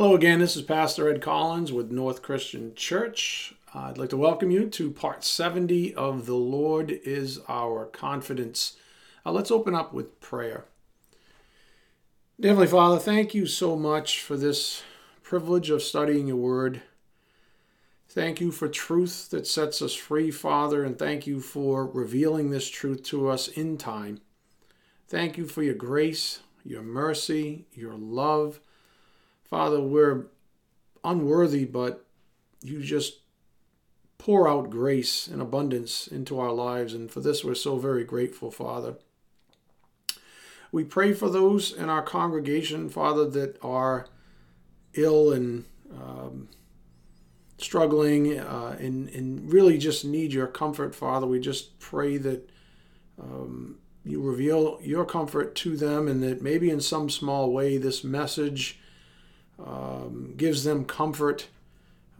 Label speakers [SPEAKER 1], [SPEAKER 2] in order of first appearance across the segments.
[SPEAKER 1] Hello again, this is Pastor Ed Collins with North Christian Church. I'd like to welcome you to part 70 of The Lord is Our Confidence. Uh, let's open up with prayer. Heavenly Father, thank you so much for this privilege of studying your word. Thank you for truth that sets us free, Father, and thank you for revealing this truth to us in time. Thank you for your grace, your mercy, your love Father, we're unworthy, but you just pour out grace and abundance into our lives. And for this, we're so very grateful, Father. We pray for those in our congregation, Father, that are ill and um, struggling uh, and, and really just need your comfort, Father. We just pray that um, you reveal your comfort to them and that maybe in some small way this message um, gives them comfort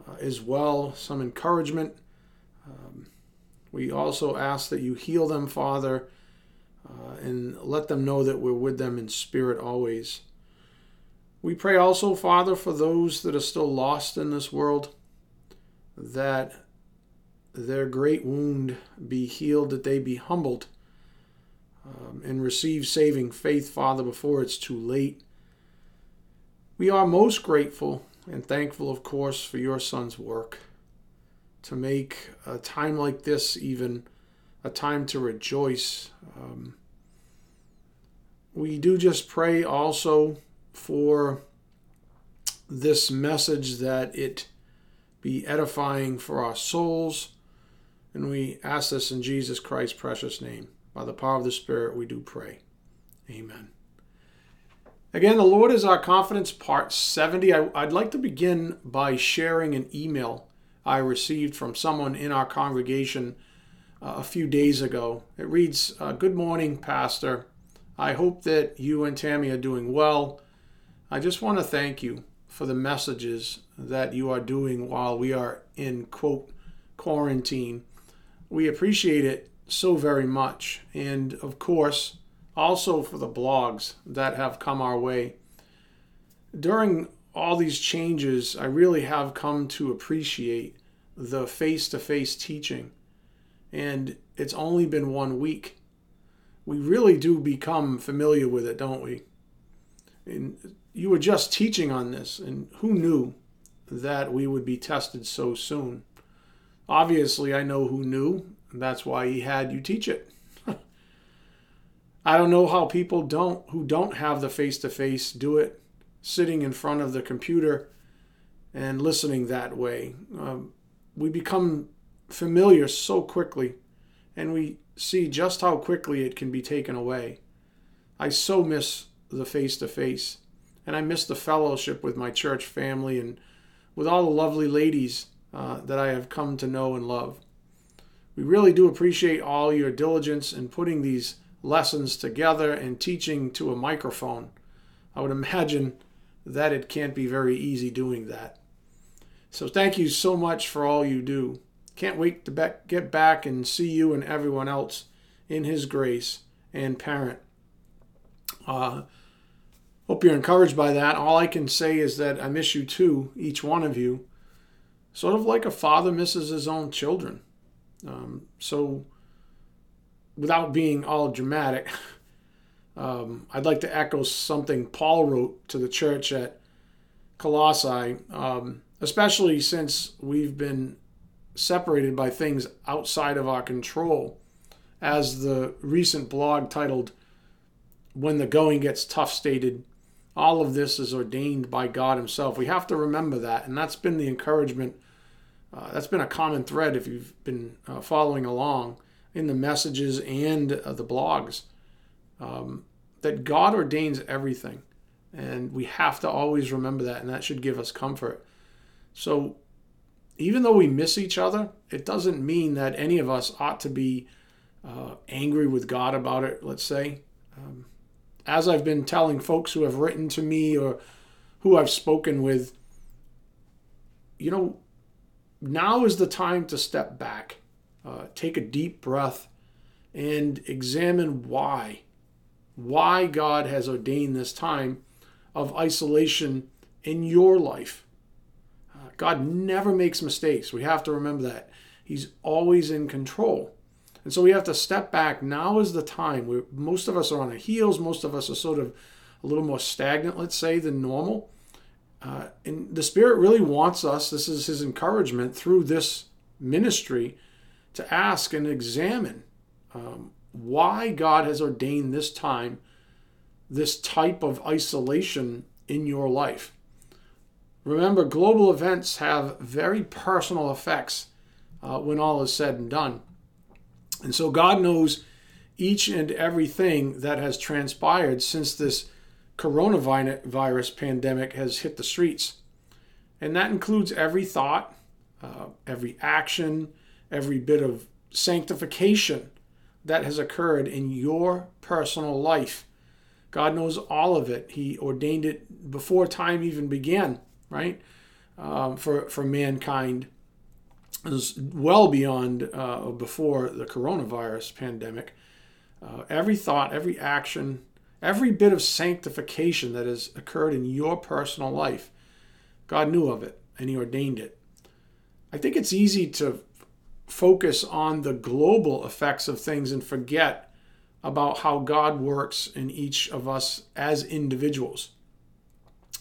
[SPEAKER 1] uh, as well, some encouragement. Um, we also ask that you heal them, Father, uh, and let them know that we're with them in spirit always. We pray also, Father, for those that are still lost in this world, that their great wound be healed, that they be humbled um, and receive saving faith, Father, before it's too late. We are most grateful and thankful, of course, for your son's work to make a time like this even a time to rejoice. Um, we do just pray also for this message that it be edifying for our souls. And we ask this in Jesus Christ's precious name. By the power of the Spirit, we do pray. Amen. Again, the Lord is our confidence, part 70. I, would like to begin by sharing an email I received from someone in our congregation uh, a few days ago. It reads uh, Good morning, Pastor. I hope that you and Tammy are doing well. I just want to thank you for the messages that you are doing while we are in, quote, quarantine. We appreciate it so very much. And of course, also for the blogs that have come our way. During all these changes, I really have come to appreciate the face to face teaching. And it's only been one week. We really do become familiar with it, don't we? And you were just teaching on this, and who knew that we would be tested so soon? Obviously, I know who knew, and that's why he had you teach it. I don't know how people don't who don't have the face to face do it sitting in front of the computer and listening that way. Um, we become familiar so quickly and we see just how quickly it can be taken away. I so miss the face to face and I miss the fellowship with my church family and with all the lovely ladies uh, that I have come to know and love. We really do appreciate all your diligence in putting these lessons together and teaching to a microphone. I would imagine that it can't be very easy doing that. So thank you so much for all you do. Can't wait to get back and see you and everyone else in His grace and parent. Uh, hope you're encouraged by that. All I can say is that I miss you too, each one of you, sort of like a father misses his own children. Um, so without being all dramatic, um, I'd like to echo something Paul wrote to the church at Colossae, um, especially since we've been separated by things outside of our control. As the recent blog titled, When the Going Gets Tough stated, all of this is ordained by God Himself. We have to remember that, and that's been the encouragement. Uh, that's been a common thread if you've been uh, following along in the messages and uh, the blogs um, that God ordains everything. And we have to always remember that, and that should give us comfort. So, even though we miss each other, it doesn't mean that any of us ought to be uh, angry with God about it, let's say. Um, as I've been telling folks who have written to me or who I've spoken with, you know, now is the time to step back uh, take a deep breath and examine why. Why God has ordained this time of isolation in your life. Uh, God never makes mistakes. We have to remember that. He's always in control. And so we have to step back. Now is the time. where most of us are on our heels. Most of us are sort of a little more stagnant, let's say, than normal. Uh, and the Spirit really wants us, this is His encouragement through this ministry, to ask and examine um, why God has ordained this time, this type of isolation in your life. Remember, global events have very personal effects uh, when all is said and done. And so God knows each and everything that has transpired since this coronavirus pandemic has hit the streets. And that includes every thought, uh, every action, every bit of sanctification that has occurred in your personal life. God knows all of it. He ordained it before time even began, right? Um, for, for mankind. Was well beyond uh, before the coronavirus pandemic. Uh, every thought, every action, every bit of sanctification that has occurred in your personal life, God knew of it and He ordained it. I think it's easy to focus on the global effects of things and forget about how God works in each of us as individuals.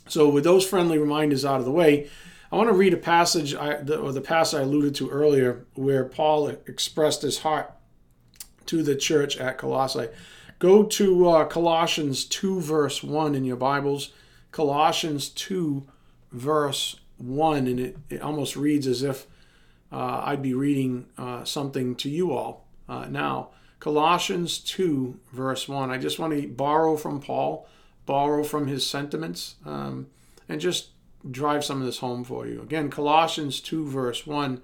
[SPEAKER 1] So, with those friendly reminders out of the way, I want to read a passage, I, the, or the passage I alluded to earlier, where Paul expressed his heart to the church at Colossae. Go to uh, Colossians 2, verse 1 in your Bibles. Colossians 2, verse 1, and it, it almost reads as if uh, I'd be reading uh, something to you all uh, now. Colossians 2, verse 1. I just want to borrow from Paul, borrow from his sentiments, um, and just drive some of this home for you. Again, Colossians 2, verse 1.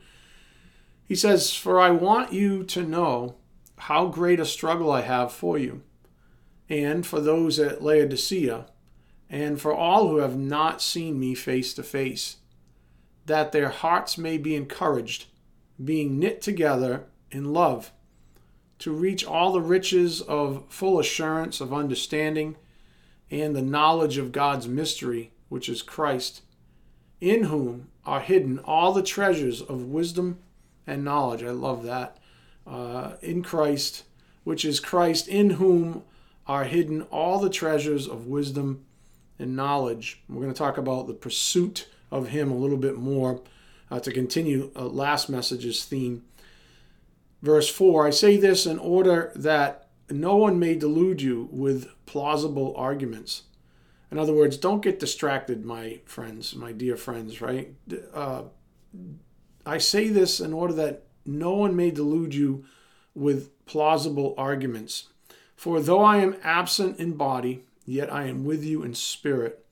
[SPEAKER 1] He says, For I want you to know how great a struggle I have for you, and for those at Laodicea, and for all who have not seen me face to face that their hearts may be encouraged, being knit together in love, to reach all the riches of full assurance of understanding and the knowledge of God's mystery, which is Christ, in whom are hidden all the treasures of wisdom and knowledge. I love that. Uh, in Christ, which is Christ, in whom are hidden all the treasures of wisdom and knowledge. We're going to talk about the pursuit of him a little bit more uh, to continue uh, last message's theme. Verse 4 I say this in order that no one may delude you with plausible arguments. In other words, don't get distracted, my friends, my dear friends, right? Uh, I say this in order that no one may delude you with plausible arguments. For though I am absent in body, yet I am with you in spirit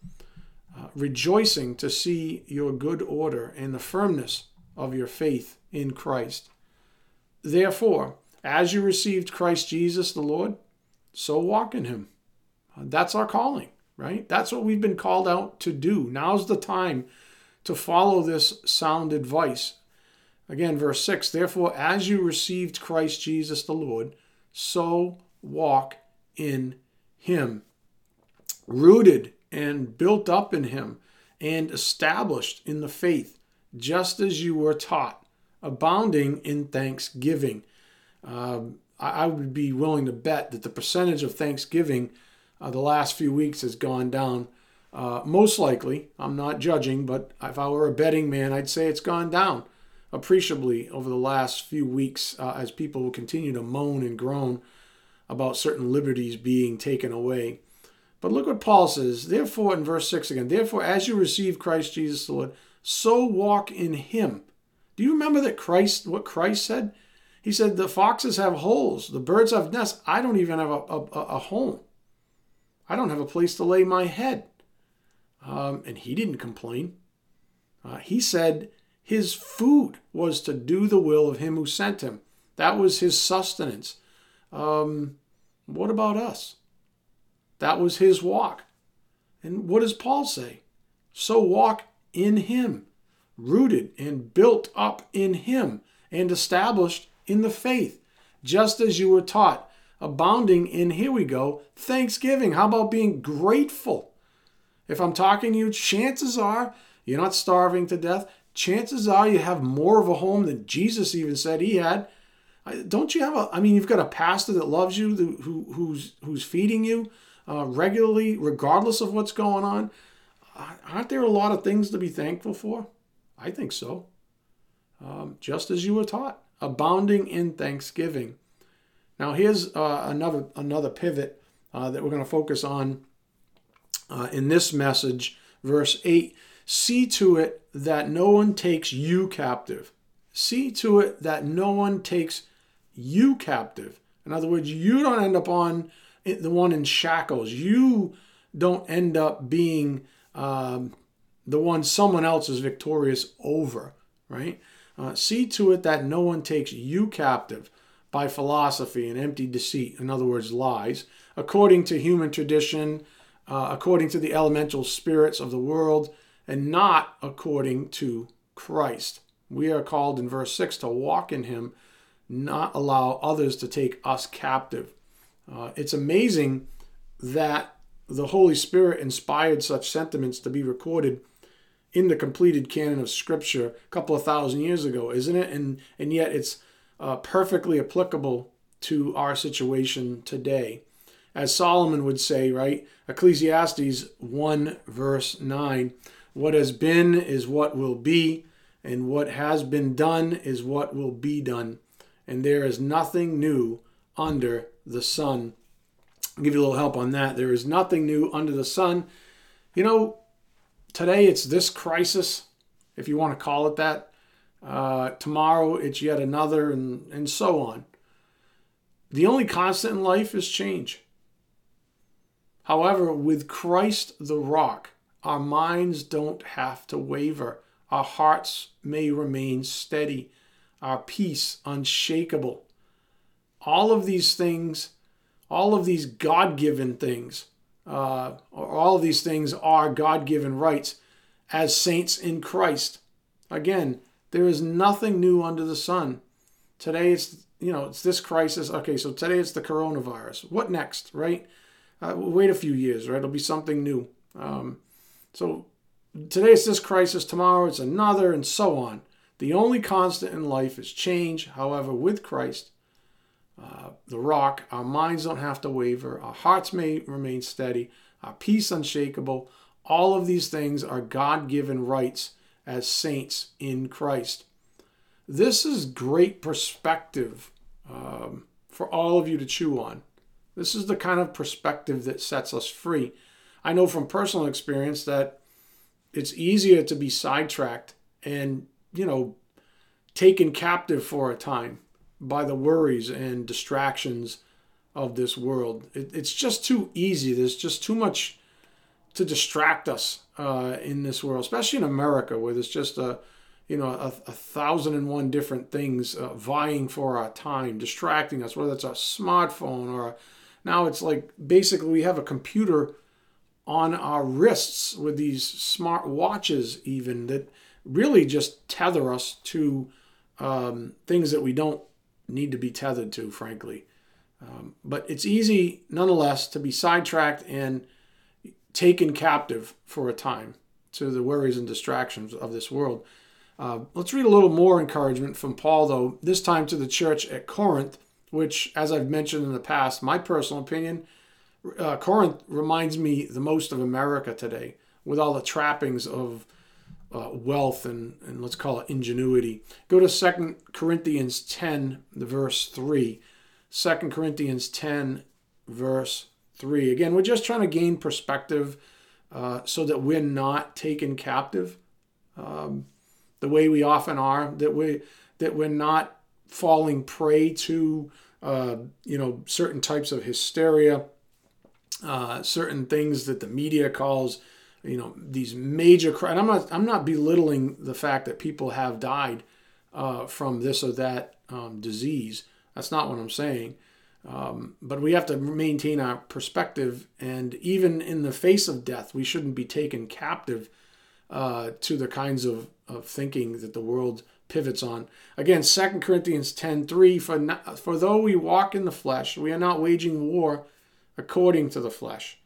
[SPEAKER 1] uh, rejoicing to see your good order and the firmness of your faith in Christ. Therefore, as you received Christ Jesus the Lord, so walk in him. Uh, that's our calling, right? That's what we've been called out to do. Now's the time to follow this sound advice. Again, verse 6 Therefore, as you received Christ Jesus the Lord, so walk in him. Rooted and built up in him and established in the faith, just as you were taught, abounding in thanksgiving. Um, I, I, would be willing to bet that the percentage of thanksgiving uh, the last few weeks has gone down. Uh, most likely, I'm not judging, but if I were a betting man, I'd say it's gone down appreciably over the last few weeks uh, as people will continue to moan and groan about certain liberties being taken away. But look what Paul says. Therefore, in verse 6 again, therefore, as you receive Christ Jesus the Lord, so walk in him. Do you remember that Christ, what Christ said? He said, The foxes have holes, the birds have nests. I don't even have a, a, a home. I don't have a place to lay my head. Um, and he didn't complain. Uh, he said his food was to do the will of him who sent him. That was his sustenance. Um, what about us? That was his walk. And what does Paul say? So walk in him, rooted and built up in him, and established in the faith, just as you were taught, abounding in, here we go, thanksgiving. How about being grateful? If I'm talking to you, chances are you're not starving to death. Chances are you have more of a home than Jesus even said he had. Don't you have a? I mean, you've got a pastor that loves you, who who's who's feeding you uh, regularly, regardless of what's going on. Aren't there a lot of things to be thankful for? I think so. Um, just as you were taught, abounding in thanksgiving. Now, here's uh, another another pivot uh, that we're going to focus on uh, in this message, verse eight. See to it that no one takes you captive. See to it that no one takes you captive. In other words, you don't end up on the one in shackles. You don't end up being um, the one someone else is victorious over, right? Uh, see to it that no one takes you captive by philosophy and empty deceit, in other words, lies, according to human tradition, uh, according to the elemental spirits of the world, and not according to Christ. We are called in verse 6 to walk in Him not allow others to take us captive. Uh, it's amazing that the Holy Spirit inspired such sentiments to be recorded in the completed canon of Scripture a couple of thousand years ago, isn't it? And and yet it's uh, perfectly applicable to our situation today. As Solomon would say, right? Ecclesiastes 1, verse 9 What has been is what will be, and what has been done is what will be done and there is nothing new under the sun. I'll give you a little help on that. There is nothing new under the sun. You know, today it's this crisis, if you want to call it that. Uh, tomorrow it's yet another, and, and so on. The only constant in life is change. However, with Christ the rock, our minds don't have to waver. Our hearts may remain steady our peace unshakable. All of these things, all of these God given things, uh, all of these things are God given rights as saints in Christ. Again, there is nothing new under the sun. Today it's you know it's this crisis. Okay, so today it's the coronavirus. What next, right? Uh, wait a few years, right? It'll be something new. Um, so today it's this crisis. Tomorrow it's another, and so on. The only constant in life is change. However, with Christ, uh, the rock, our minds don't have to waver, our hearts may remain steady, our peace unshakable. All of these things are God given rights as saints in Christ. This is great perspective um, for all of you to chew on. This is the kind of perspective that sets us free. I know from personal experience that it's easier to be sidetracked and you know, taken captive for a time by the worries and distractions of this world. It, it's just too easy. There's just too much to distract us uh, in this world, especially in America, where there's just a you know a, a thousand and one different things uh, vying for our time, distracting us. Whether it's a smartphone or a, now it's like basically we have a computer on our wrists with these smart watches, even that really just tether us to um, things that we don't need to be tethered to, frankly. Um, but it's easy, nonetheless, to be sidetracked and taken captive for a time to the worries and distractions of this world. Uh, let's read a little more encouragement from Paul, though, this time to the church at Corinth, which, as I've mentioned in the past, my personal opinion, uh, Corinth reminds me the most of America today, with all the trappings of uh, wealth and, and let's call it ingenuity. Go to Second Corinthians 10, the verse 3. 2 Corinthians 10, verse 3. Again, we're just trying to gain perspective uh, so that we're not taken captive um, the way we often are, that, we, that we're not falling prey to uh, you know certain types of hysteria, uh, certain things that the media calls you know these major and I'm not I'm not belittling the fact that people have died uh, from this or that um, disease. That's not what I'm saying. Um, but we have to maintain our perspective, and even in the face of death, we shouldn't be taken captive uh, to the kinds of, of thinking that the world pivots on. Again, 2 Corinthians 10 3 for, for though we walk in the flesh, we are not waging war according to the flesh.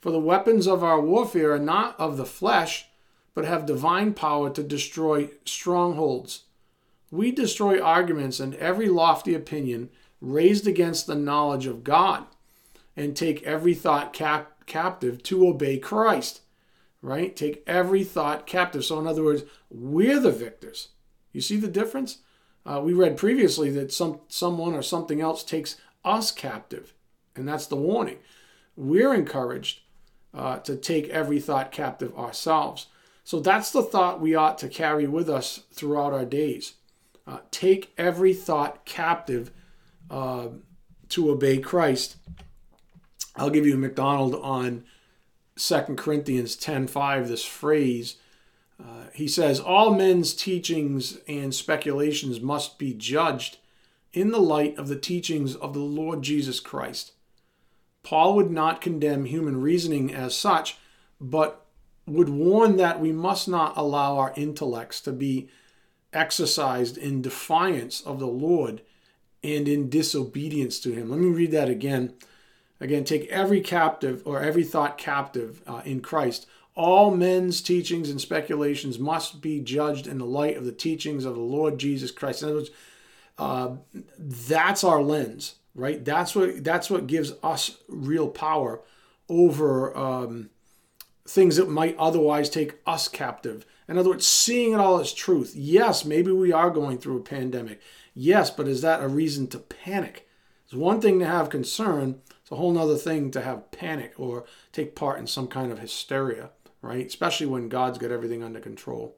[SPEAKER 1] For the weapons of our warfare are not of the flesh, but have divine power to destroy strongholds. We destroy arguments and every lofty opinion raised against the knowledge of God, and take every thought cap- captive to obey Christ. Right? Take every thought captive. So, in other words, we're the victors. You see the difference? Uh, we read previously that some someone or something else takes us captive, and that's the warning. We're encouraged uh, to take every thought captive ourselves. So that's the thought we ought to carry with us throughout our days. Uh, take every thought captive uh, to obey Christ. I'll give you MacDonald on 2 Corinthians 10:5 this phrase. Uh, he says, All men's teachings and speculations must be judged in the light of the teachings of the Lord Jesus Christ. Paul would not condemn human reasoning as such, but would warn that we must not allow our intellects to be exercised in defiance of the Lord and in disobedience to Him. Let me read that again. Again, take every captive or every thought captive uh, in Christ. All men's teachings and speculations must be judged in the light of the teachings of the Lord Jesus Christ. In other words, uh, that's our lens, right? That's what that's what gives us real power over um, things that might otherwise take us captive. In other words, seeing it all as truth. Yes, maybe we are going through a pandemic. Yes, but is that a reason to panic? It's one thing to have concern. It's a whole other thing to have panic or take part in some kind of hysteria, right? Especially when God's got everything under control.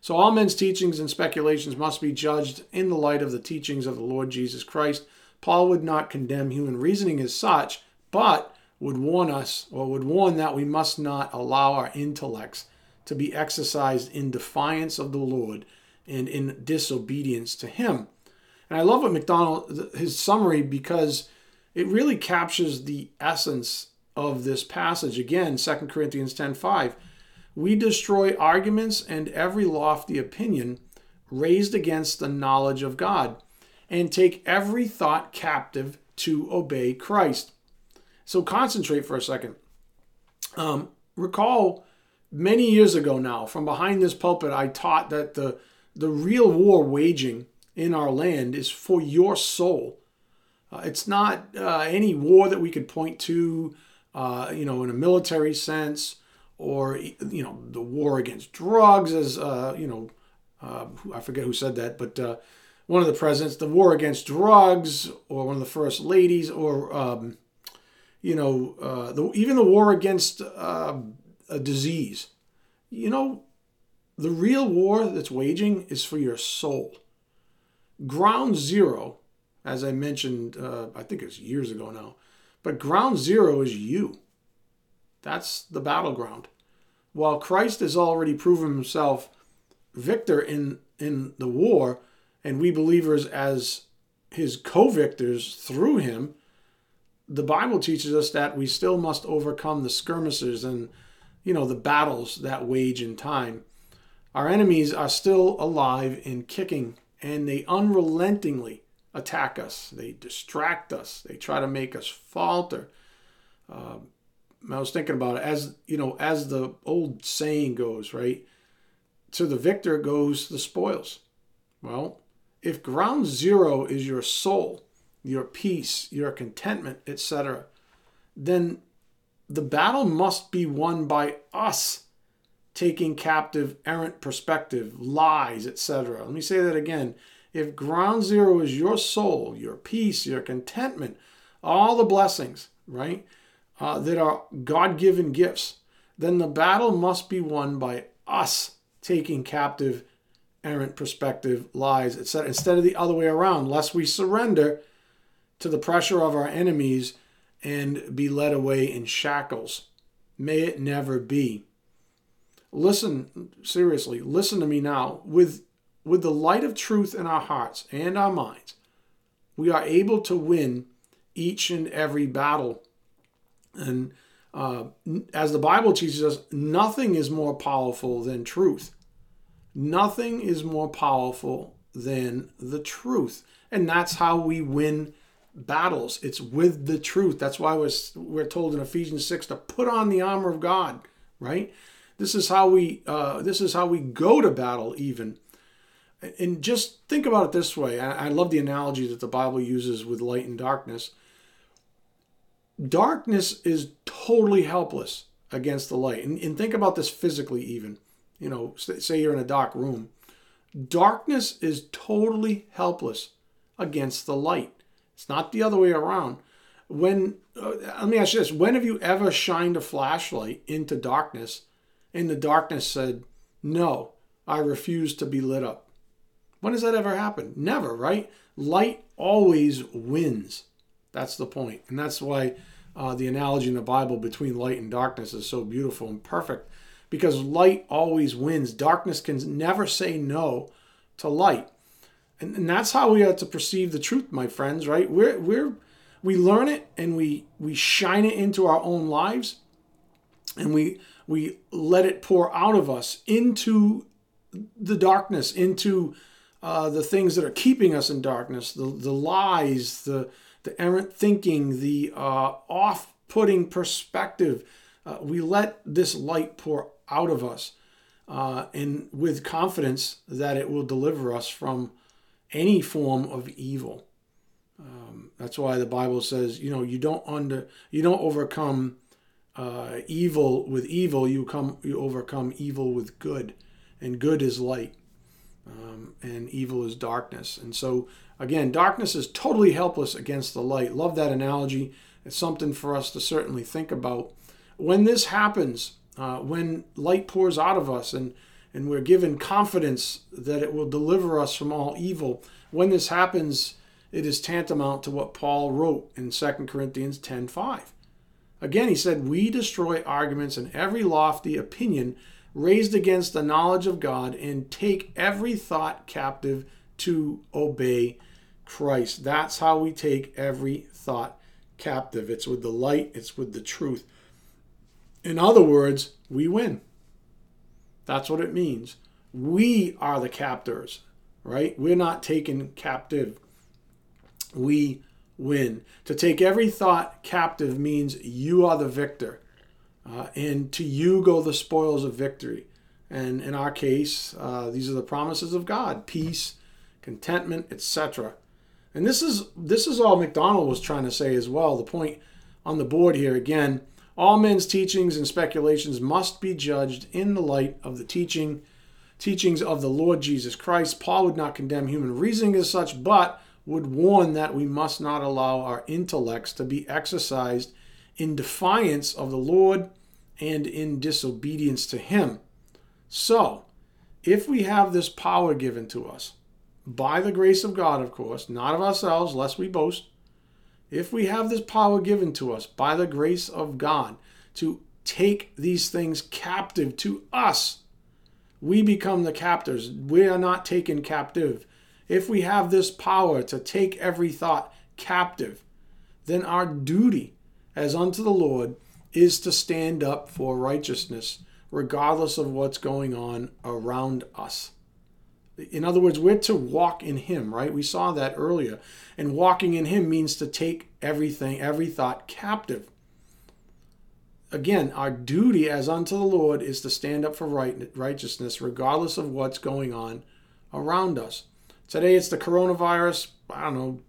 [SPEAKER 1] So all men's teachings and speculations must be judged in the light of the teachings of the Lord Jesus Christ. Paul would not condemn human reasoning as such, but would warn us or would warn that we must not allow our intellects to be exercised in defiance of the Lord and in disobedience to him. And I love what MacDonald his summary because it really captures the essence of this passage again 2 Corinthians 10:5 we destroy arguments and every lofty opinion raised against the knowledge of God, and take every thought captive to obey Christ. So concentrate for a second. Um, recall many years ago now, from behind this pulpit, I taught that the, the real war waging in our land is for your soul. Uh, it's not uh, any war that we could point to, uh, you know, in a military sense or you know the war against drugs as uh, you know uh, I forget who said that, but uh, one of the presidents, the war against drugs, or one of the first ladies, or um, you know uh, the, even the war against uh, a disease. You know, the real war that's waging is for your soul. Ground zero, as I mentioned, uh, I think it's years ago now, but ground zero is you. That's the battleground. While Christ has already proven himself victor in, in the war, and we believers as his co victors through him, the Bible teaches us that we still must overcome the skirmishes and you know the battles that wage in time. Our enemies are still alive and kicking, and they unrelentingly attack us. They distract us. They try to make us falter. Uh, I was thinking about it as you know, as the old saying goes, right? To the victor goes the spoils. Well, if ground zero is your soul, your peace, your contentment, etc., then the battle must be won by us taking captive errant perspective, lies, etc. Let me say that again. If ground zero is your soul, your peace, your contentment, all the blessings, right? uh, that are God given gifts, then the battle must be won by us taking captive errant perspective, lies, etc., instead of the other way around, lest we surrender to the pressure of our enemies and be led away in shackles. May it never be. Listen, seriously, listen to me now. With, with the light of truth in our hearts and our minds, we are able to win each and every battle and uh, as the Bible teaches us, nothing is more powerful than truth. Nothing is more powerful than the truth. And that's how we win battles. It's with the truth. That's why we're, told in Ephesians 6 to put on the armor of God, right? This is how we uh, this is how we go to battle even. And just think about it this way. I, I love the analogy that the Bible uses with light and darkness. Darkness is totally helpless against the light. And, and think about this physically even. You know, say you're in a dark room. Darkness is totally helpless against the light. It's not the other way around. When uh, let me ask you this: When have you ever shined a flashlight into darkness, and the darkness said, "No, I refuse to be lit up"? When has that ever happened? Never, right? Light always wins. That's the point, and that's why uh, the analogy in the Bible between light and darkness is so beautiful and perfect, because light always wins. Darkness can never say no to light. And, and that's how we have to perceive the truth, my friends, right? We're, we're, we learn it and we, we shine it into our own lives and we, we let it pour out of us into the darkness, into uh, the things that are keeping us in darkness, the, the lies, the, the errant thinking, the uh, off putting perspective. Uh, we let this light pour out of us uh, and with confidence that it will deliver us from any form of evil. Um, that's why the Bible says, you know, you don't under you don't overcome uh, evil with evil. You come you overcome evil with good, and good is light, um, and evil is darkness. And so again, darkness is totally helpless against the light. Love that analogy. It's something for us to certainly think about. When this happens, uh, when light pours out of us and and we're given confidence that it will deliver us from all evil. When this happens, it is tantamount to what Paul wrote in 2 Corinthians 10:5. Again, he said, "We destroy arguments and every lofty opinion raised against the knowledge of God and take every thought captive to obey Christ." That's how we take every thought captive. It's with the light, it's with the truth. In other words, we win. That's what it means. We are the captors, right? We're not taken captive. We win. To take every thought captive means you are the victor. Uh, and to you go the spoils of victory. And in our case, uh, these are the promises of God peace, contentment, etc. And this is this is all MacDonald was trying to say as well. The point on the board here again all men's teachings and speculations must be judged in the light of the teaching teachings of the Lord Jesus Christ. Paul would not condemn human reasoning as such, but would warn that we must not allow our intellects to be exercised in defiance of the Lord and in disobedience to him. So, if we have this power given to us, by the grace of God, of course, not of ourselves, lest we boast, if we have this power given to us by the grace of God to take these things captive to us, we become the captors. We are not taken captive. If we have this power to take every thought captive, then our duty as unto the Lord is to stand up for righteousness, regardless of what's going on around us. In other words, we're to walk in Him, right? We saw that earlier. And walking in Him means to take everything, every thought captive. Again, our duty as unto the Lord is to stand up for right, righteousness, regardless of what's going on around us. Today it's the coronavirus. I don't know.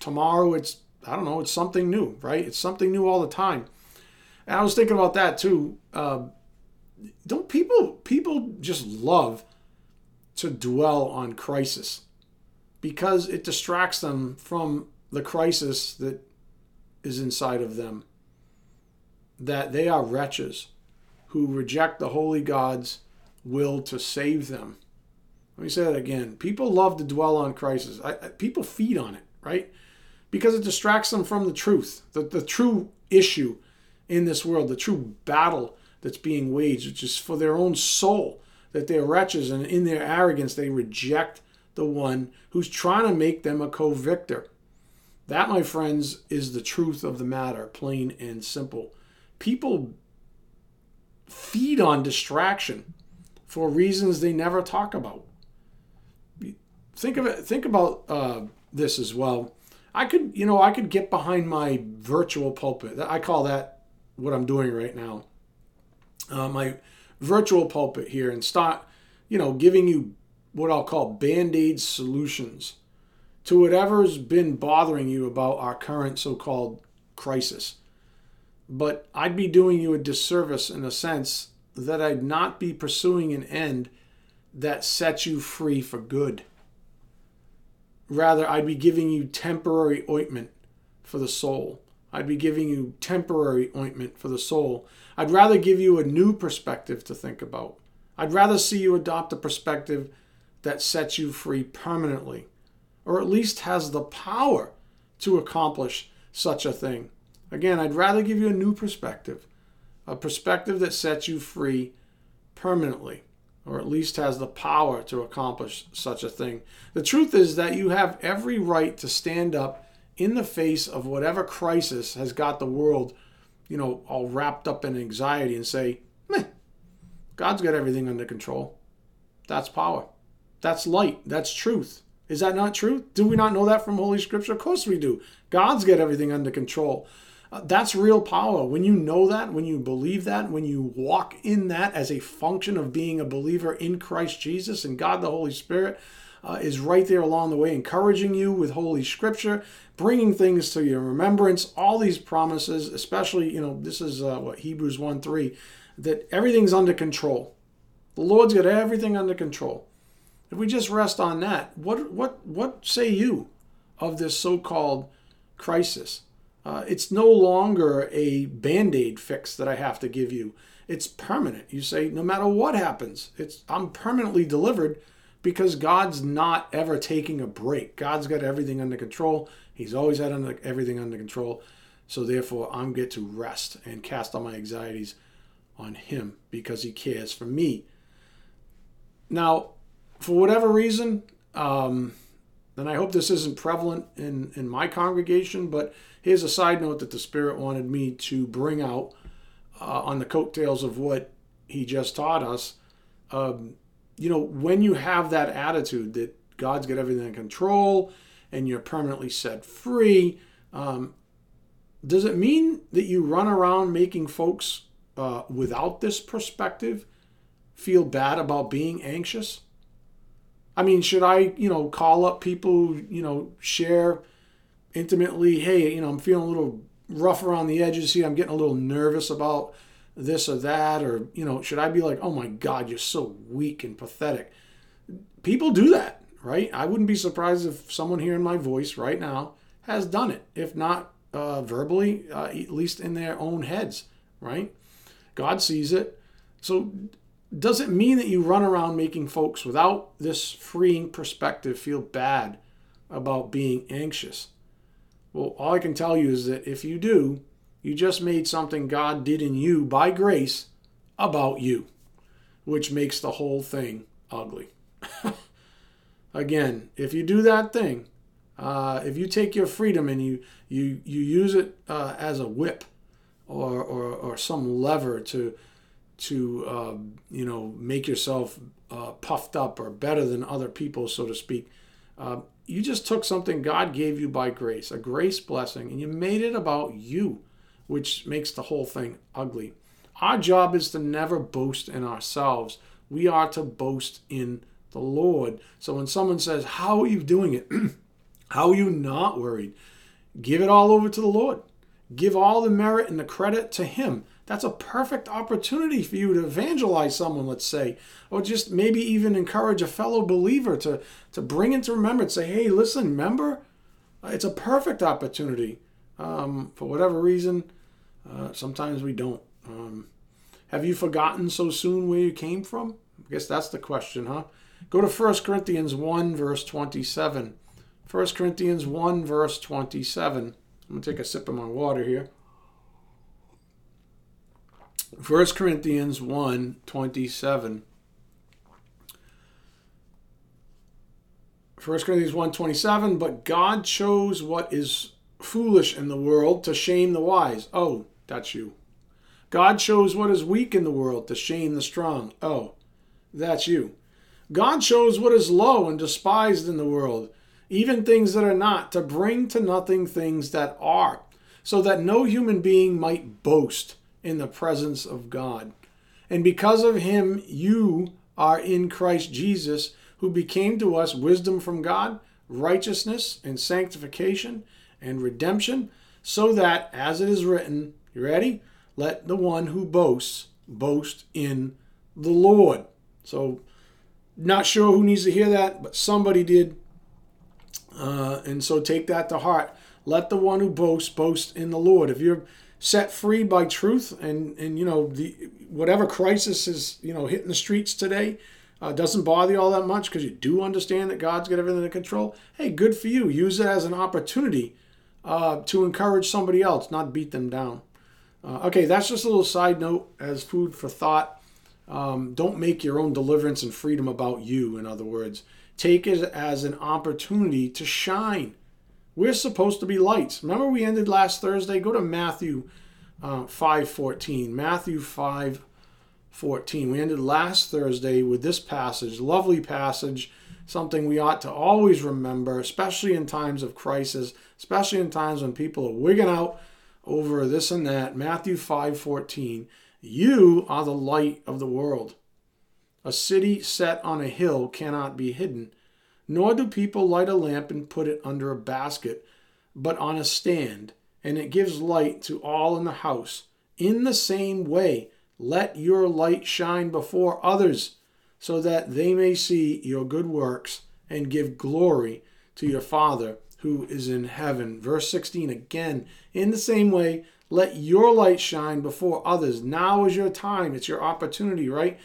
[SPEAKER 1] Tomorrow it's, I don't know, it's something new, right? It's something new all the time. And I was thinking about that too. Uh, don't people, people just love to dwell on crisis because it distracts them from the crisis that is inside of them. That they are wretches who reject the holy God's will to save them. Let me say that again. People love to dwell on crisis. I, I, people feed on it, right? Because it distracts them from the truth, the, the true issue in this world, the true battle that's being waged, which is for their own soul that they're wretches and in their arrogance they reject the one who's trying to make them a co victor. That, my friends, is the truth of the matter, plain and simple. People feed on distraction for reasons they never talk about. Think of it. Think about uh, this as well. I could, you know, I could get behind my virtual pulpit. I call that what I'm doing right now. Uh, my virtual pulpit here and start, you know, giving you what I'll call band aid solutions to whatever's been bothering you about our current so called crisis. But I'd be doing you a disservice in a sense that I'd not be pursuing an end that sets you free for good. Rather, I'd be giving you temporary ointment for the soul. I'd be giving you temporary ointment for the soul. I'd rather give you a new perspective to think about. I'd rather see you adopt a perspective that sets you free permanently, or at least has the power to accomplish such a thing. Again, I'd rather give you a new perspective, a perspective that sets you free permanently or at least has the power to accomplish such a thing. The truth is that you have every right to stand up in the face of whatever crisis has got the world, you know, all wrapped up in anxiety and say, Meh, God's got everything under control. That's power. That's light. That's truth. Is that not truth? Do we not know that from Holy Scripture? Of course we do. God's got everything under control. Uh, that's real power. When you know that, when you believe that, when you walk in that as a function of being a believer in Christ Jesus and God the Holy Spirit uh, is right there along the way, encouraging you with Holy Scripture, bringing things to your remembrance, all these promises, especially, you know, this is uh, what Hebrews 1 3, that everything's under control. The Lord's got everything under control. If we just rest on that, what what what say you of this so-called crisis? Uh, it's no longer a band aid fix that I have to give you. It's permanent. You say, no matter what happens, it's I'm permanently delivered because God's not ever taking a break. God's got everything under control. He's always had under, everything under control. So therefore, I'm get to rest and cast all my anxieties on Him because He cares for me. Now, for whatever reason, um, and I hope this isn't prevalent in, in my congregation, but here's a side note that the Spirit wanted me to bring out uh, on the coattails of what he just taught us. Um, you know, when you have that attitude that God's got everything in control and you're permanently set free, um, does it mean that you run around making folks uh, without this perspective feel bad about being anxious? I mean, should I, you know, call up people, you know, share intimately, hey, you know, I'm feeling a little rough around the edges here. I'm getting a little nervous about this or that. Or, you know, should I be like, oh my God, you're so weak and pathetic? People do that, right? I wouldn't be surprised if someone hearing my voice right now has done it, if not uh, verbally, uh, at least in their own heads, right? God sees it. So does it mean that you run around making folks without this freeing perspective feel bad about being anxious? Well, all I can tell you is that if you do, you just made something God did in you by grace about you, which makes the whole thing ugly. Again, if you do that thing, uh, if you take your freedom and you you you use it uh, as a whip or, or or some lever to to uh, you know make yourself uh, puffed up or better than other people, so to speak. Uh, you just took something God gave you by grace, a grace blessing, and you made it about you, which makes the whole thing ugly. Our job is to never boast in ourselves. We are to boast in the Lord. So when someone says, How are you doing it? How are you not worried? Give it all over to the Lord. Give all the merit and the credit to Him. That's a perfect opportunity for you to evangelize someone, let's say, or just maybe even encourage a fellow believer to, to bring into remembrance, say, hey, listen, remember? It's a perfect opportunity. Um, for whatever reason, uh, sometimes we don't. Um, have you forgotten so soon where you came from? I guess that's the question, huh? Go to 1 Corinthians 1, verse 27. 1 Corinthians 1, verse 27. I'm going to take a sip of my water here. 1 Corinthians 1 27. 1 Corinthians 1 27, but God chose what is foolish in the world to shame the wise. Oh, that's you. God shows what is weak in the world to shame the strong. Oh, that's you. God shows what is low and despised in the world, even things that are not, to bring to nothing things that are, so that no human being might boast in the presence of God. And because of him, you are in Christ Jesus, who became to us wisdom from God, righteousness and sanctification and redemption, so that, as it is written, you ready? Let the one who boasts boast in the Lord. So, not sure who needs to hear that, but somebody did. Uh, and so take that to heart. Let the one who boasts boast in the Lord. If you're set free by truth and and you know the whatever crisis is you know hitting the streets today uh, doesn't bother you all that much because you do understand that God's got everything under control. Hey, good for you. Use it as an opportunity uh, to encourage somebody else, not beat them down. Uh, okay, that's just a little side note as food for thought. Um, don't make your own deliverance and freedom about you, in other words. Take it as an opportunity to shine. We're supposed to be lights. Remember, we ended last Thursday? Go to Matthew uh, 5.14. Matthew 5.14. We ended last Thursday with this passage, lovely passage, something we ought to always remember, especially in times of crisis, especially in times when people are wigging out over this and that. Matthew 5.14. You are the light of the world. A city set on a hill cannot be hidden, nor do people light a lamp and put it under a basket, but on a stand, and it gives light to all in the house. In the same way, let your light shine before others, so that they may see your good works and give glory to your Father who is in heaven. Verse 16 again, in the same way, let your light shine before others. Now is your time. It's your opportunity, right?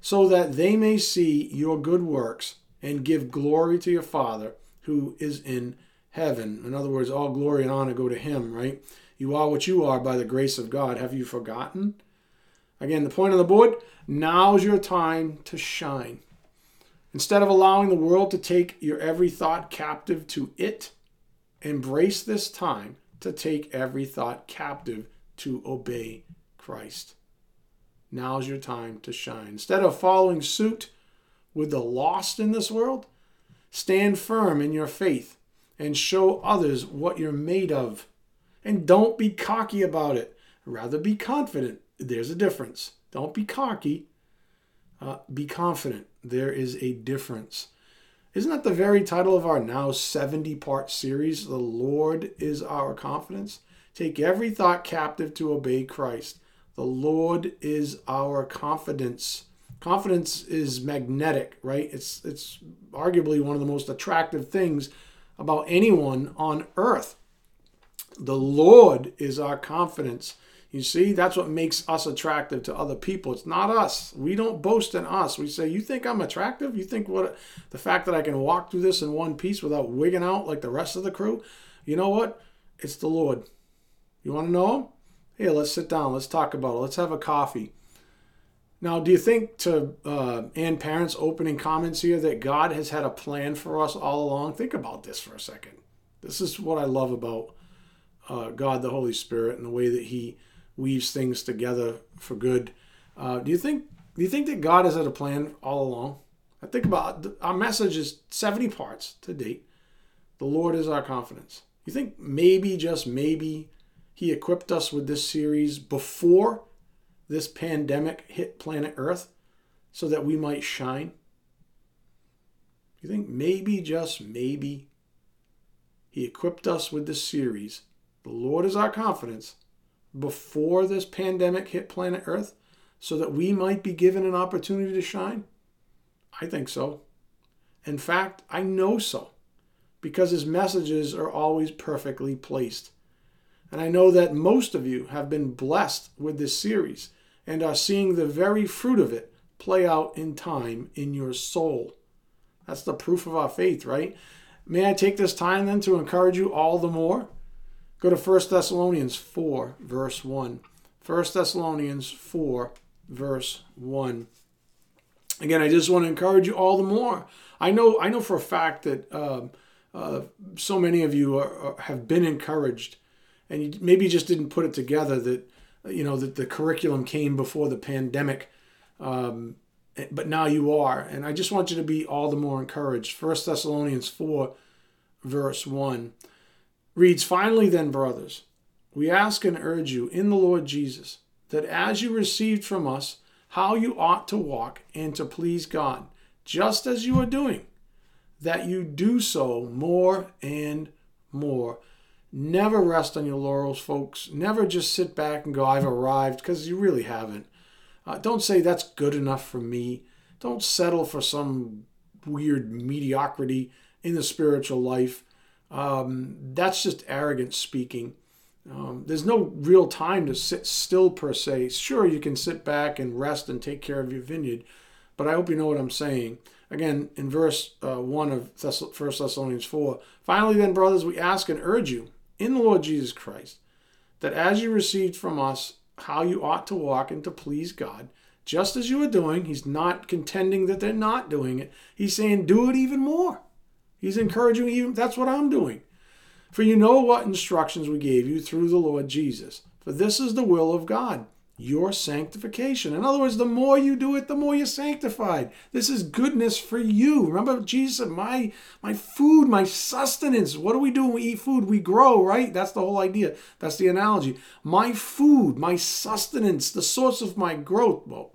[SPEAKER 1] So that they may see your good works and give glory to your Father who is in heaven. In other words, all glory and honor go to Him, right? You are what you are by the grace of God. Have you forgotten? Again, the point on the board now's your time to shine. Instead of allowing the world to take your every thought captive to it, embrace this time to take every thought captive to obey Christ. Now's your time to shine. Instead of following suit with the lost in this world, stand firm in your faith and show others what you're made of. And don't be cocky about it. Rather be confident. There's a difference. Don't be cocky. Uh, be confident. There is a difference. Isn't that the very title of our now 70 part series? The Lord is our confidence. Take every thought captive to obey Christ. The Lord is our confidence. Confidence is magnetic, right? It's it's arguably one of the most attractive things about anyone on earth. The Lord is our confidence. You see, that's what makes us attractive to other people. It's not us. We don't boast in us. We say, "You think I'm attractive? You think what the fact that I can walk through this in one piece without wigging out like the rest of the crew? You know what? It's the Lord. You want to know him? Here, let's sit down. Let's talk about it. Let's have a coffee. Now, do you think to uh, Ann Parent's opening comments here that God has had a plan for us all along? Think about this for a second. This is what I love about uh, God, the Holy Spirit, and the way that He weaves things together for good. Uh, do you think do you think that God has had a plan all along? I think about our message is 70 parts to date. The Lord is our confidence. You think maybe just maybe he equipped us with this series before this pandemic hit planet Earth so that we might shine? You think maybe just maybe he equipped us with this series. The Lord is our confidence before this pandemic hit planet Earth so that we might be given an opportunity to shine? I think so. In fact, I know so because his messages are always perfectly placed. And I know that most of you have been blessed with this series and are seeing the very fruit of it play out in time in your soul. That's the proof of our faith, right? May I take this time then to encourage you all the more Go to 1 Thessalonians 4, verse 1. 1 Thessalonians 4, verse 1. Again, I just want to encourage you all the more. I know, I know for a fact that uh, uh, so many of you are, are, have been encouraged, and you maybe just didn't put it together that you know that the curriculum came before the pandemic, um, but now you are, and I just want you to be all the more encouraged. 1 Thessalonians 4, verse 1 reads Finally, then, brothers, we ask and urge you in the Lord Jesus that as you received from us how you ought to walk and to please God, just as you are doing, that you do so more and more. Never rest on your laurels, folks. Never just sit back and go, I've arrived, because you really haven't. Uh, don't say that's good enough for me. Don't settle for some weird mediocrity in the spiritual life. Um, that's just arrogance speaking. Um, there's no real time to sit still per se. Sure, you can sit back and rest and take care of your vineyard, but I hope you know what I'm saying. Again, in verse uh, 1 of Thess- 1 Thessalonians 4, finally, then, brothers, we ask and urge you in the Lord Jesus Christ that as you received from us how you ought to walk and to please God, just as you are doing, he's not contending that they're not doing it. He's saying, do it even more. He's encouraging you. That's what I'm doing. For you know what instructions we gave you through the Lord Jesus. For this is the will of God, your sanctification. In other words, the more you do it, the more you're sanctified. This is goodness for you. Remember, Jesus said, My my food, my sustenance. What do we do when we eat food? We grow, right? That's the whole idea. That's the analogy. My food, my sustenance, the source of my growth, well,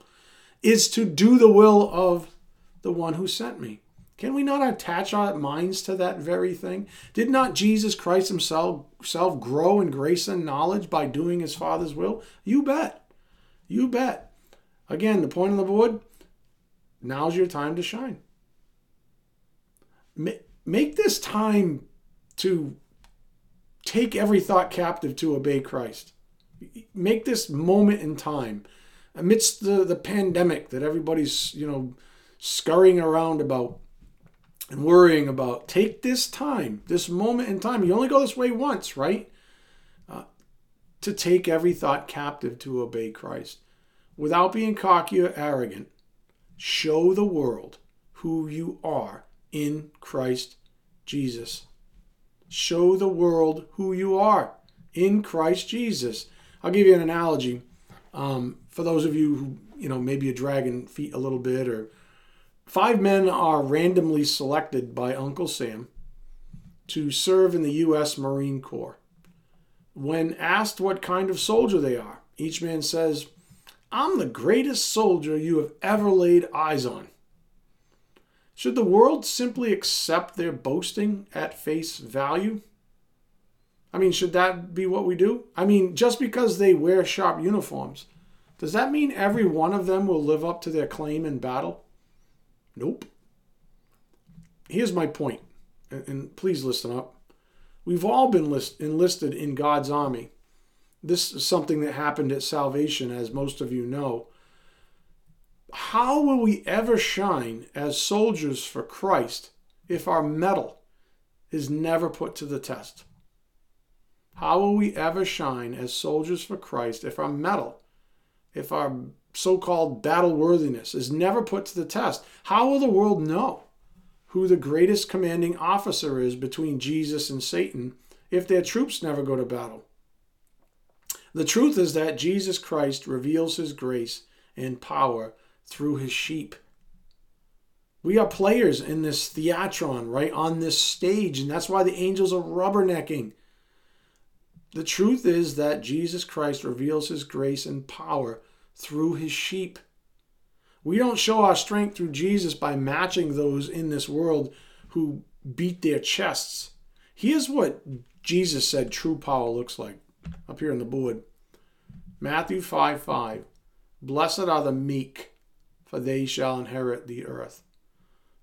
[SPEAKER 1] is to do the will of the one who sent me. Can we not attach our minds to that very thing? Did not Jesus Christ himself, himself grow in grace and knowledge by doing his Father's will? You bet. You bet. Again, the point on the board now's your time to shine. Make this time to take every thought captive to obey Christ. Make this moment in time amidst the, the pandemic that everybody's, you know, scurrying around about and worrying about. Take this time, this moment in time. You only go this way once, right? Uh, to take every thought captive to obey Christ. Without being cocky or arrogant, show the world who you are in Christ Jesus. Show the world who you are in Christ Jesus. I'll give you an analogy. Um, for those of you who, you know, maybe are dragging feet a little bit or Five men are randomly selected by Uncle Sam to serve in the U.S. Marine Corps. When asked what kind of soldier they are, each man says, I'm the greatest soldier you have ever laid eyes on. Should the world simply accept their boasting at face value? I mean, should that be what we do? I mean, just because they wear sharp uniforms, does that mean every one of them will live up to their claim in battle? Nope. Here's my point, and please listen up. We've all been list- enlisted in God's army. This is something that happened at salvation, as most of you know. How will we ever shine as soldiers for Christ if our mettle is never put to the test? How will we ever shine as soldiers for Christ if our mettle, if our so called battle worthiness is never put to the test, how will the world know who the greatest commanding officer is between Jesus and Satan if their troops never go to battle? The truth is that Jesus Christ reveals his grace and power through his sheep. We are players in this theatron, right, on this stage, and that's why the angels are rubbernecking. The truth is that Jesus Christ reveals his grace and power through his sheep. We don't show our strength through Jesus by matching those in this world who beat their chests. Here's what Jesus said true power looks like up here on the board Matthew 5 5. Blessed are the meek, for they shall inherit the earth.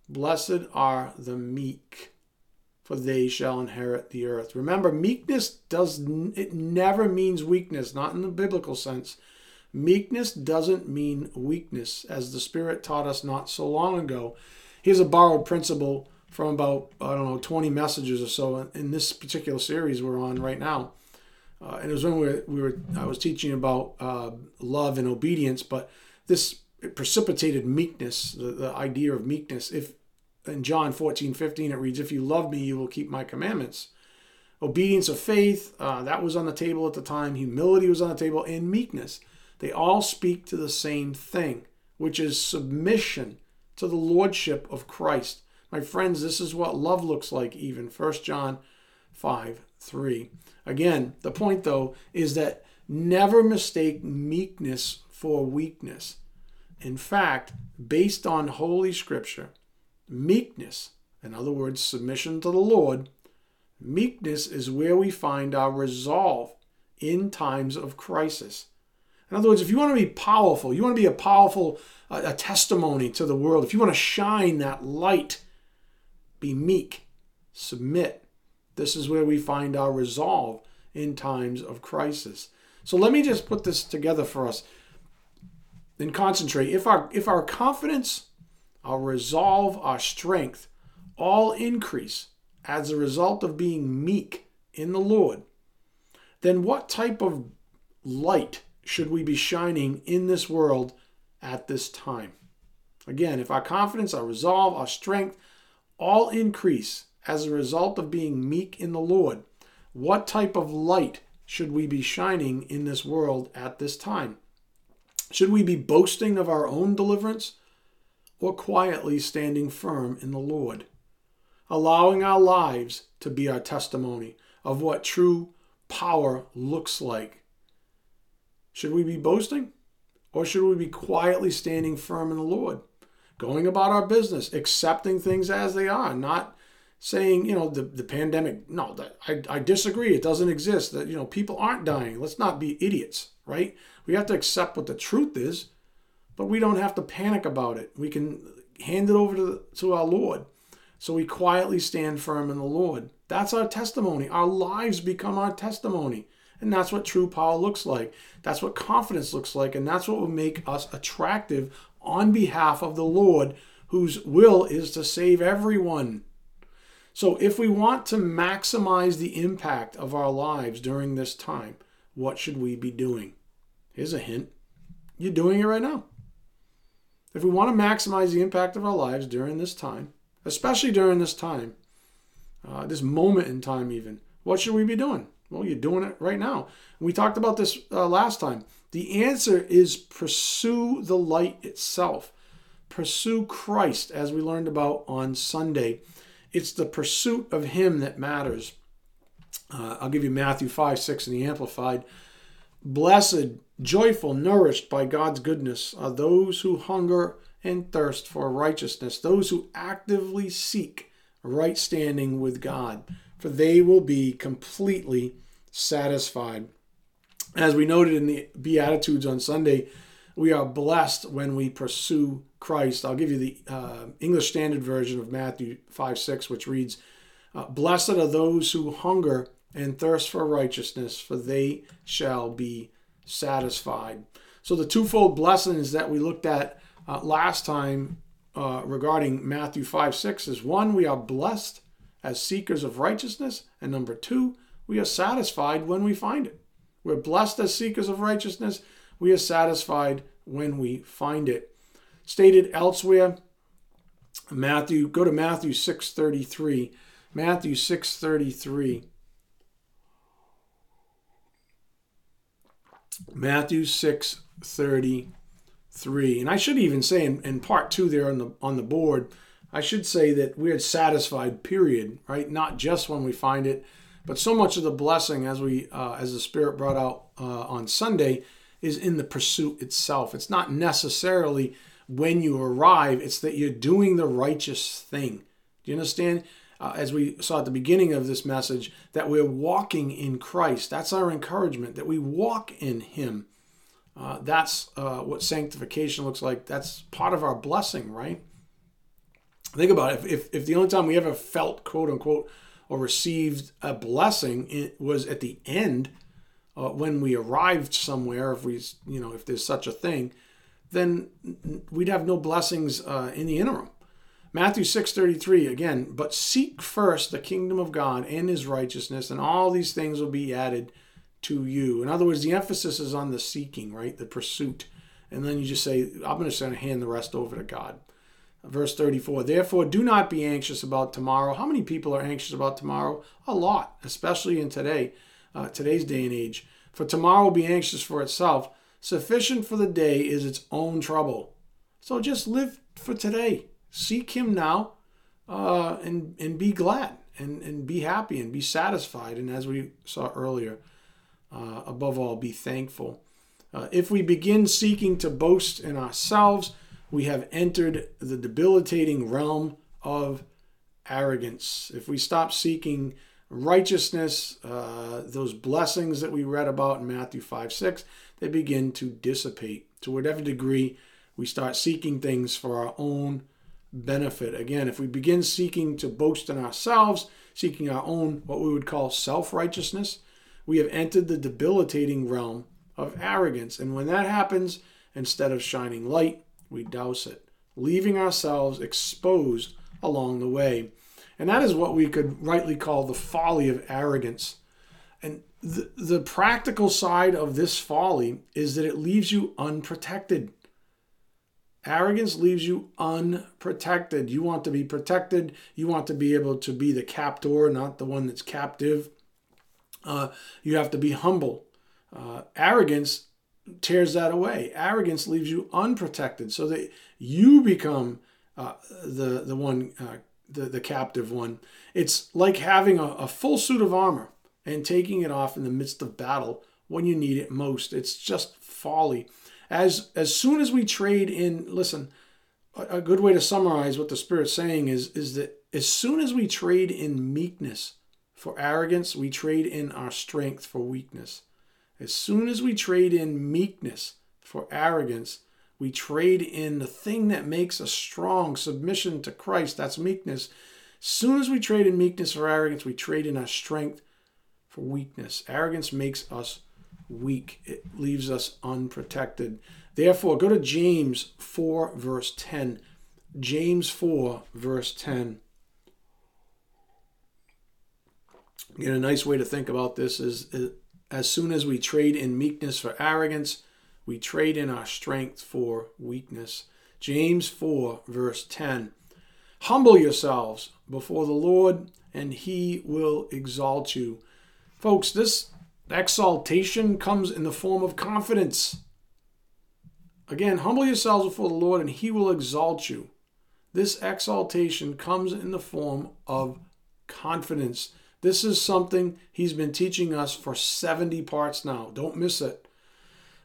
[SPEAKER 1] Blessed are the meek, for they shall inherit the earth. Remember, meekness does it never means weakness, not in the biblical sense. Meekness doesn't mean weakness, as the Spirit taught us not so long ago. Here's a borrowed principle from about, I don't know, 20 messages or so in this particular series we're on right now. Uh, and it was when we were, we were I was teaching about uh, love and obedience, but this precipitated meekness, the, the idea of meekness. If in John 14, 15, it reads, If you love me, you will keep my commandments. Obedience of faith, uh, that was on the table at the time. Humility was on the table, and meekness. They all speak to the same thing, which is submission to the lordship of Christ. My friends, this is what love looks like, even. 1 John 5 3. Again, the point though is that never mistake meekness for weakness. In fact, based on Holy Scripture, meekness, in other words, submission to the Lord, meekness is where we find our resolve in times of crisis. In other words, if you want to be powerful, you want to be a powerful a testimony to the world, if you want to shine that light, be meek, submit. This is where we find our resolve in times of crisis. So let me just put this together for us and concentrate. If our if our confidence, our resolve, our strength all increase as a result of being meek in the Lord, then what type of light should we be shining in this world at this time? Again, if our confidence, our resolve, our strength all increase as a result of being meek in the Lord, what type of light should we be shining in this world at this time? Should we be boasting of our own deliverance or quietly standing firm in the Lord, allowing our lives to be our testimony of what true power looks like? Should we be boasting or should we be quietly standing firm in the Lord, going about our business, accepting things as they are, not saying, you know, the, the pandemic, no, that, I, I disagree. It doesn't exist. That, you know, people aren't dying. Let's not be idiots, right? We have to accept what the truth is, but we don't have to panic about it. We can hand it over to, to our Lord. So we quietly stand firm in the Lord. That's our testimony. Our lives become our testimony. And that's what true power looks like. That's what confidence looks like. And that's what will make us attractive on behalf of the Lord, whose will is to save everyone. So, if we want to maximize the impact of our lives during this time, what should we be doing? Here's a hint you're doing it right now. If we want to maximize the impact of our lives during this time, especially during this time, uh, this moment in time, even, what should we be doing? Well, you're doing it right now. We talked about this uh, last time. The answer is pursue the light itself. Pursue Christ, as we learned about on Sunday. It's the pursuit of Him that matters. Uh, I'll give you Matthew 5 6 in the Amplified. Blessed, joyful, nourished by God's goodness are those who hunger and thirst for righteousness, those who actively seek right standing with God, for they will be completely satisfied. As we noted in the Beatitudes on Sunday, we are blessed when we pursue Christ. I'll give you the uh, English Standard Version of Matthew 5 6, which reads, uh, Blessed are those who hunger and thirst for righteousness, for they shall be satisfied. So, the twofold blessings that we looked at uh, last time uh, regarding Matthew 5 6 is one, we are blessed as seekers of righteousness, and number two, we are satisfied when we find it. We're blessed as seekers of righteousness we are satisfied when we find it. Stated elsewhere, Matthew, go to Matthew 6:33. Matthew 6:33. Matthew 6:33. And I should even say in, in part two there on the on the board, I should say that we're satisfied, period, right? Not just when we find it, but so much of the blessing as we uh, as the Spirit brought out uh, on Sunday is in the pursuit itself. It's not necessarily when you arrive, it's that you're doing the righteous thing. Do you understand? Uh, as we saw at the beginning of this message, that we're walking in Christ. That's our encouragement, that we walk in Him. Uh, that's uh, what sanctification looks like. That's part of our blessing, right? Think about it. If, if, if the only time we ever felt, quote unquote, or received a blessing it was at the end uh, when we arrived somewhere, if we, you know, if there's such a thing, then we'd have no blessings uh, in the interim. Matthew 6:33 again, but seek first the kingdom of God and his righteousness and all these things will be added to you. In other words, the emphasis is on the seeking, right? The pursuit. And then you just say, I'm going to hand the rest over to God. Verse 34, therefore do not be anxious about tomorrow. How many people are anxious about tomorrow? A lot, especially in today uh, today's day and age. For tomorrow will be anxious for itself. Sufficient for the day is its own trouble. So just live for today. Seek Him now. uh, and and be glad and and be happy and be satisfied. And as we saw earlier, uh, above all, be thankful. Uh, if we begin seeking to boast in ourselves, we have entered the debilitating realm of arrogance. If we stop seeking righteousness, uh, those blessings that we read about in Matthew 5 6, they begin to dissipate. To whatever degree we start seeking things for our own benefit. Again, if we begin seeking to boast in ourselves, seeking our own, what we would call self righteousness, we have entered the debilitating realm of arrogance. And when that happens, instead of shining light, we douse it, leaving ourselves exposed along the way. And that is what we could rightly call the folly of arrogance. And the, the practical side of this folly is that it leaves you unprotected. Arrogance leaves you unprotected. You want to be protected. You want to be able to be the captor, not the one that's captive. Uh, you have to be humble. Uh, arrogance tears that away. Arrogance leaves you unprotected so that you become uh, the, the one, uh, the, the captive one. It's like having a, a full suit of armor and taking it off in the midst of battle when you need it most. It's just folly. As as soon as we trade in, listen, a, a good way to summarize what the Spirit's saying is is that as soon as we trade in meekness for arrogance, we trade in our strength for weakness. As soon as we trade in meekness for arrogance, we trade in the thing that makes us strong, submission to Christ. That's meekness. As soon as we trade in meekness for arrogance, we trade in our strength for weakness. Arrogance makes us weak, it leaves us unprotected. Therefore, go to James 4, verse 10. James 4, verse 10. Again, a nice way to think about this is, is as soon as we trade in meekness for arrogance, we trade in our strength for weakness. James 4, verse 10. Humble yourselves before the Lord, and he will exalt you. Folks, this exaltation comes in the form of confidence. Again, humble yourselves before the Lord, and he will exalt you. This exaltation comes in the form of confidence. This is something he's been teaching us for 70 parts now. Don't miss it.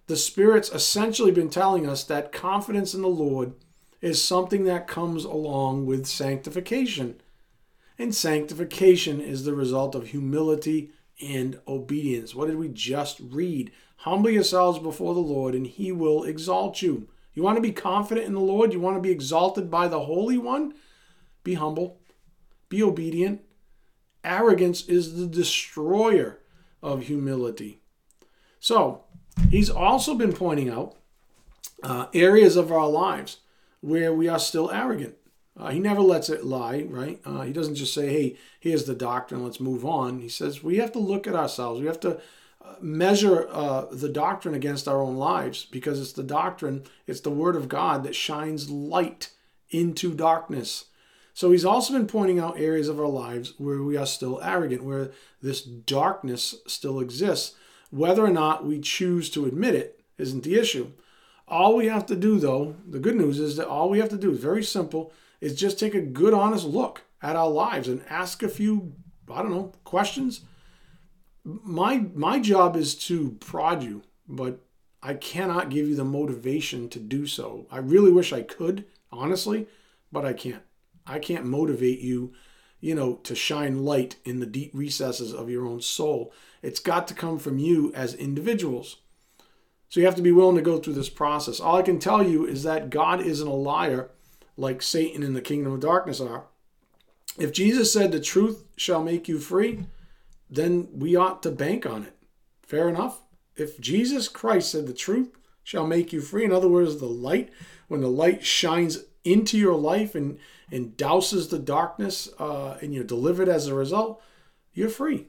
[SPEAKER 1] The Spirit's essentially been telling us that confidence in the Lord is something that comes along with sanctification. And sanctification is the result of humility and obedience. What did we just read? Humble yourselves before the Lord, and he will exalt you. You want to be confident in the Lord? You want to be exalted by the Holy One? Be humble, be obedient, Arrogance is the destroyer of humility. So, he's also been pointing out uh, areas of our lives where we are still arrogant. Uh, he never lets it lie, right? Uh, he doesn't just say, hey, here's the doctrine, let's move on. He says we have to look at ourselves. We have to uh, measure uh, the doctrine against our own lives because it's the doctrine, it's the word of God that shines light into darkness. So he's also been pointing out areas of our lives where we are still arrogant, where this darkness still exists. Whether or not we choose to admit it isn't the issue. All we have to do, though, the good news is that all we have to do is very simple is just take a good, honest look at our lives and ask a few, I don't know, questions. My my job is to prod you, but I cannot give you the motivation to do so. I really wish I could, honestly, but I can't. I can't motivate you, you know, to shine light in the deep recesses of your own soul. It's got to come from you as individuals. So you have to be willing to go through this process. All I can tell you is that God isn't a liar like Satan and the kingdom of darkness are. If Jesus said the truth shall make you free, then we ought to bank on it. Fair enough? If Jesus Christ said the truth shall make you free, in other words, the light, when the light shines into your life and and douses the darkness uh, and you're delivered as a result, you're free.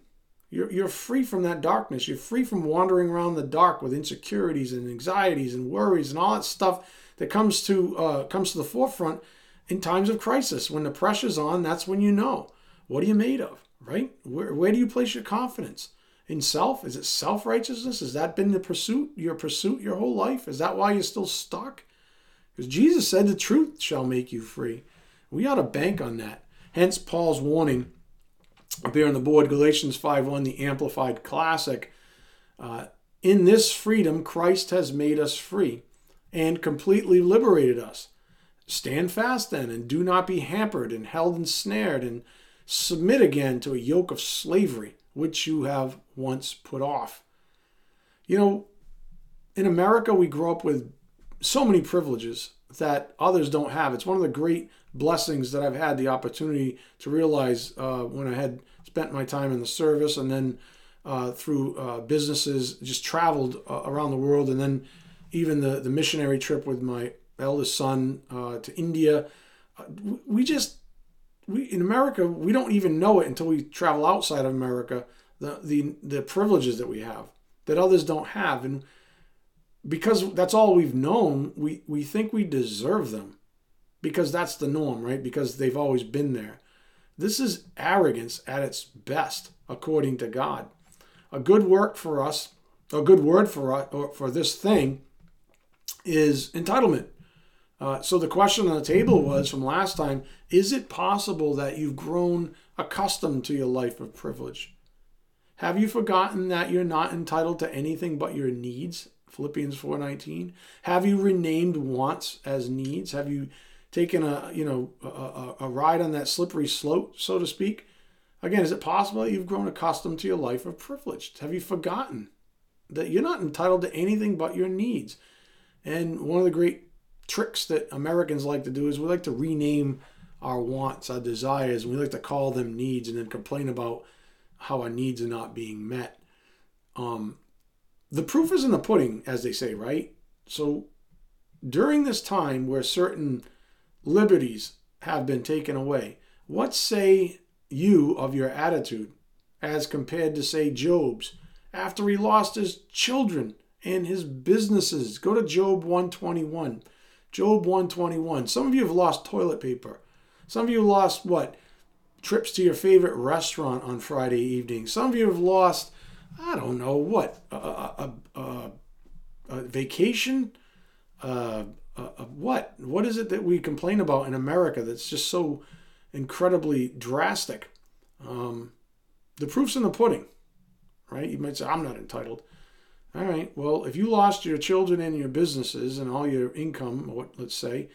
[SPEAKER 1] You're, you're free from that darkness. You're free from wandering around the dark with insecurities and anxieties and worries and all that stuff that comes to uh, comes to the forefront in times of crisis. When the pressure's on, that's when you know what are you made of, right? Where, where do you place your confidence? In self? Is it self righteousness? Has that been the pursuit, your pursuit your whole life? Is that why you're still stuck? Because Jesus said the truth shall make you free. We ought to bank on that. Hence Paul's warning up here on the board, Galatians 5.1, the Amplified Classic. Uh, in this freedom, Christ has made us free and completely liberated us. Stand fast then, and do not be hampered and held ensnared, and submit again to a yoke of slavery, which you have once put off. You know, in America, we grow up with so many privileges that others don't have. It's one of the great blessings that I've had the opportunity to realize uh, when I had spent my time in the service and then uh, through uh, businesses, just traveled uh, around the world, and then even the, the missionary trip with my eldest son uh, to India. Uh, we just, we in America, we don't even know it until we travel outside of America, the, the, the privileges that we have that others don't have. And because that's all we've known, we, we think we deserve them because that's the norm, right? Because they've always been there. This is arrogance at its best, according to God. A good work for us, a good word for us, or for this thing, is entitlement. Uh, so the question on the table was from last time: Is it possible that you've grown accustomed to your life of privilege? Have you forgotten that you're not entitled to anything but your needs Philippians 4:19. Have you renamed wants as needs? Have you taken a, you know, a, a, ride on that slippery slope, so to speak? Again, is it possible that you've grown accustomed to your life of privilege? Have you forgotten that you're not entitled to anything but your needs? And one of the great tricks that Americans like to do is we like to rename our wants, our desires, and we like to call them needs and then complain about how our needs are not being met. Um, the proof is in the pudding, as they say, right? So during this time where certain liberties have been taken away, what say you of your attitude as compared to, say, Job's after he lost his children and his businesses? Go to Job 121. Job 121. Some of you have lost toilet paper. Some of you lost what? Trips to your favorite restaurant on Friday evening. Some of you have lost I don't know what a, a, a, a vacation. Uh, what what is it that we complain about in America that's just so incredibly drastic? Um, the proof's in the pudding, right? You might say I'm not entitled. All right. Well, if you lost your children and your businesses and all your income, what let's say,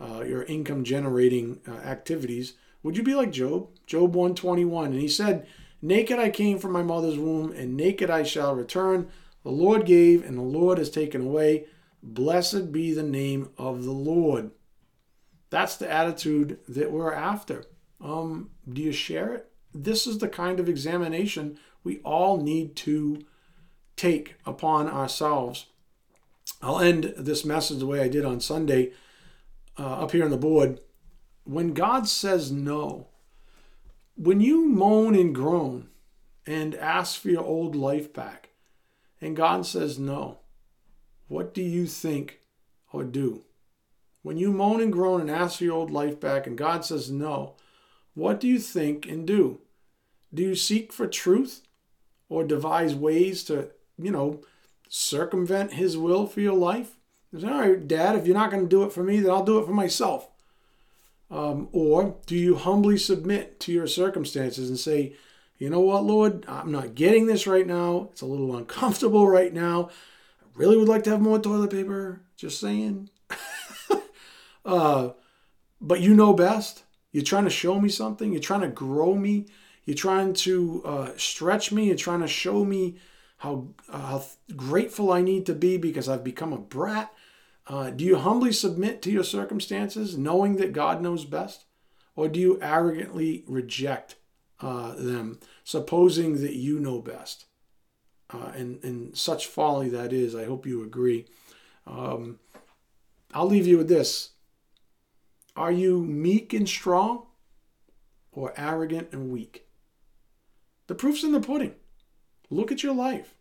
[SPEAKER 1] uh, your income generating uh, activities, would you be like Job? Job 121, and he said Naked I came from my mother's womb, and naked I shall return. The Lord gave, and the Lord has taken away. Blessed be the name of the Lord. That's the attitude that we're after. Um, do you share it? This is the kind of examination we all need to take upon ourselves. I'll end this message the way I did on Sunday uh, up here on the board. When God says no, when you moan and groan and ask for your old life back, and God says no, what do you think or do? When you moan and groan and ask for your old life back, and God says no, what do you think and do? Do you seek for truth or devise ways to, you know, circumvent His will for your life? All right, Dad, if you're not going to do it for me, then I'll do it for myself. Um, or do you humbly submit to your circumstances and say, you know what, Lord, I'm not getting this right now. It's a little uncomfortable right now. Really would like to have more toilet paper. Just saying. uh, but you know best. You're trying to show me something. You're trying to grow me. You're trying to uh, stretch me. You're trying to show me how, uh, how grateful I need to be because I've become a brat. Uh, do you humbly submit to your circumstances, knowing that God knows best? Or do you arrogantly reject uh, them, supposing that you know best? Uh, and, and such folly that is, I hope you agree. Um, I'll leave you with this Are you meek and strong, or arrogant and weak? The proof's in the pudding. Look at your life.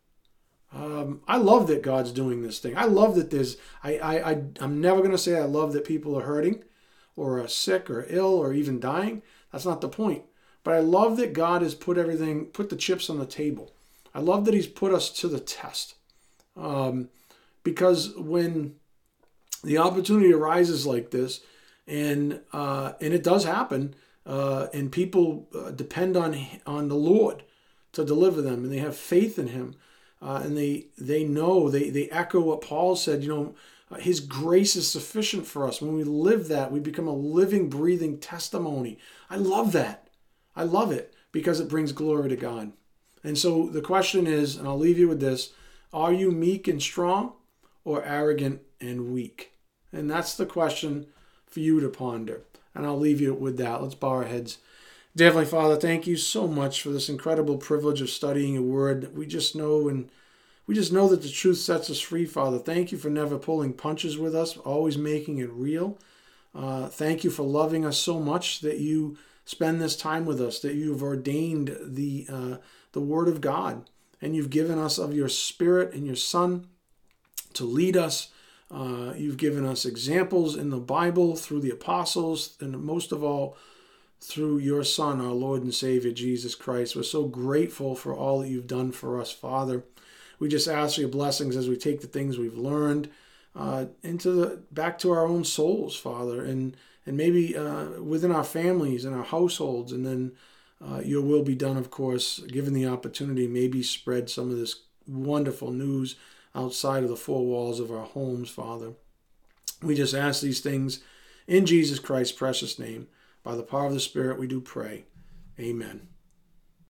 [SPEAKER 1] Um, I love that God's doing this thing. I love that there's. I I, I I'm never gonna say I love that people are hurting, or are sick or ill or even dying. That's not the point. But I love that God has put everything, put the chips on the table. I love that He's put us to the test. Um, because when the opportunity arises like this, and uh, and it does happen, uh, and people uh, depend on on the Lord to deliver them, and they have faith in Him, uh, and they they know they they echo what Paul said. You know, uh, His grace is sufficient for us. When we live that, we become a living, breathing testimony. I love that. I love it because it brings glory to God. And so the question is, and I'll leave you with this: Are you meek and strong, or arrogant and weak? And that's the question for you to ponder. And I'll leave you with that. Let's bow our heads. Definitely, Father, thank you so much for this incredible privilege of studying your word. We just know and we just know that the truth sets us free, Father. Thank you for never pulling punches with us, always making it real. Uh, thank you for loving us so much that you spend this time with us, that you've ordained the uh, the Word of God, and you've given us of your Spirit and your Son to lead us uh, you've given us examples in the Bible through the apostles, and most of all, through your Son, our Lord and Savior, Jesus Christ. We're so grateful for all that you've done for us, Father. We just ask for your blessings as we take the things we've learned uh, into the back to our own souls, Father, and and maybe uh, within our families and our households, and then uh, your will be done, of course. Given the opportunity, maybe spread some of this wonderful news outside of the four walls of our homes, Father. We just ask these things in Jesus Christ's precious name. By the power of the Spirit, we do pray. Amen.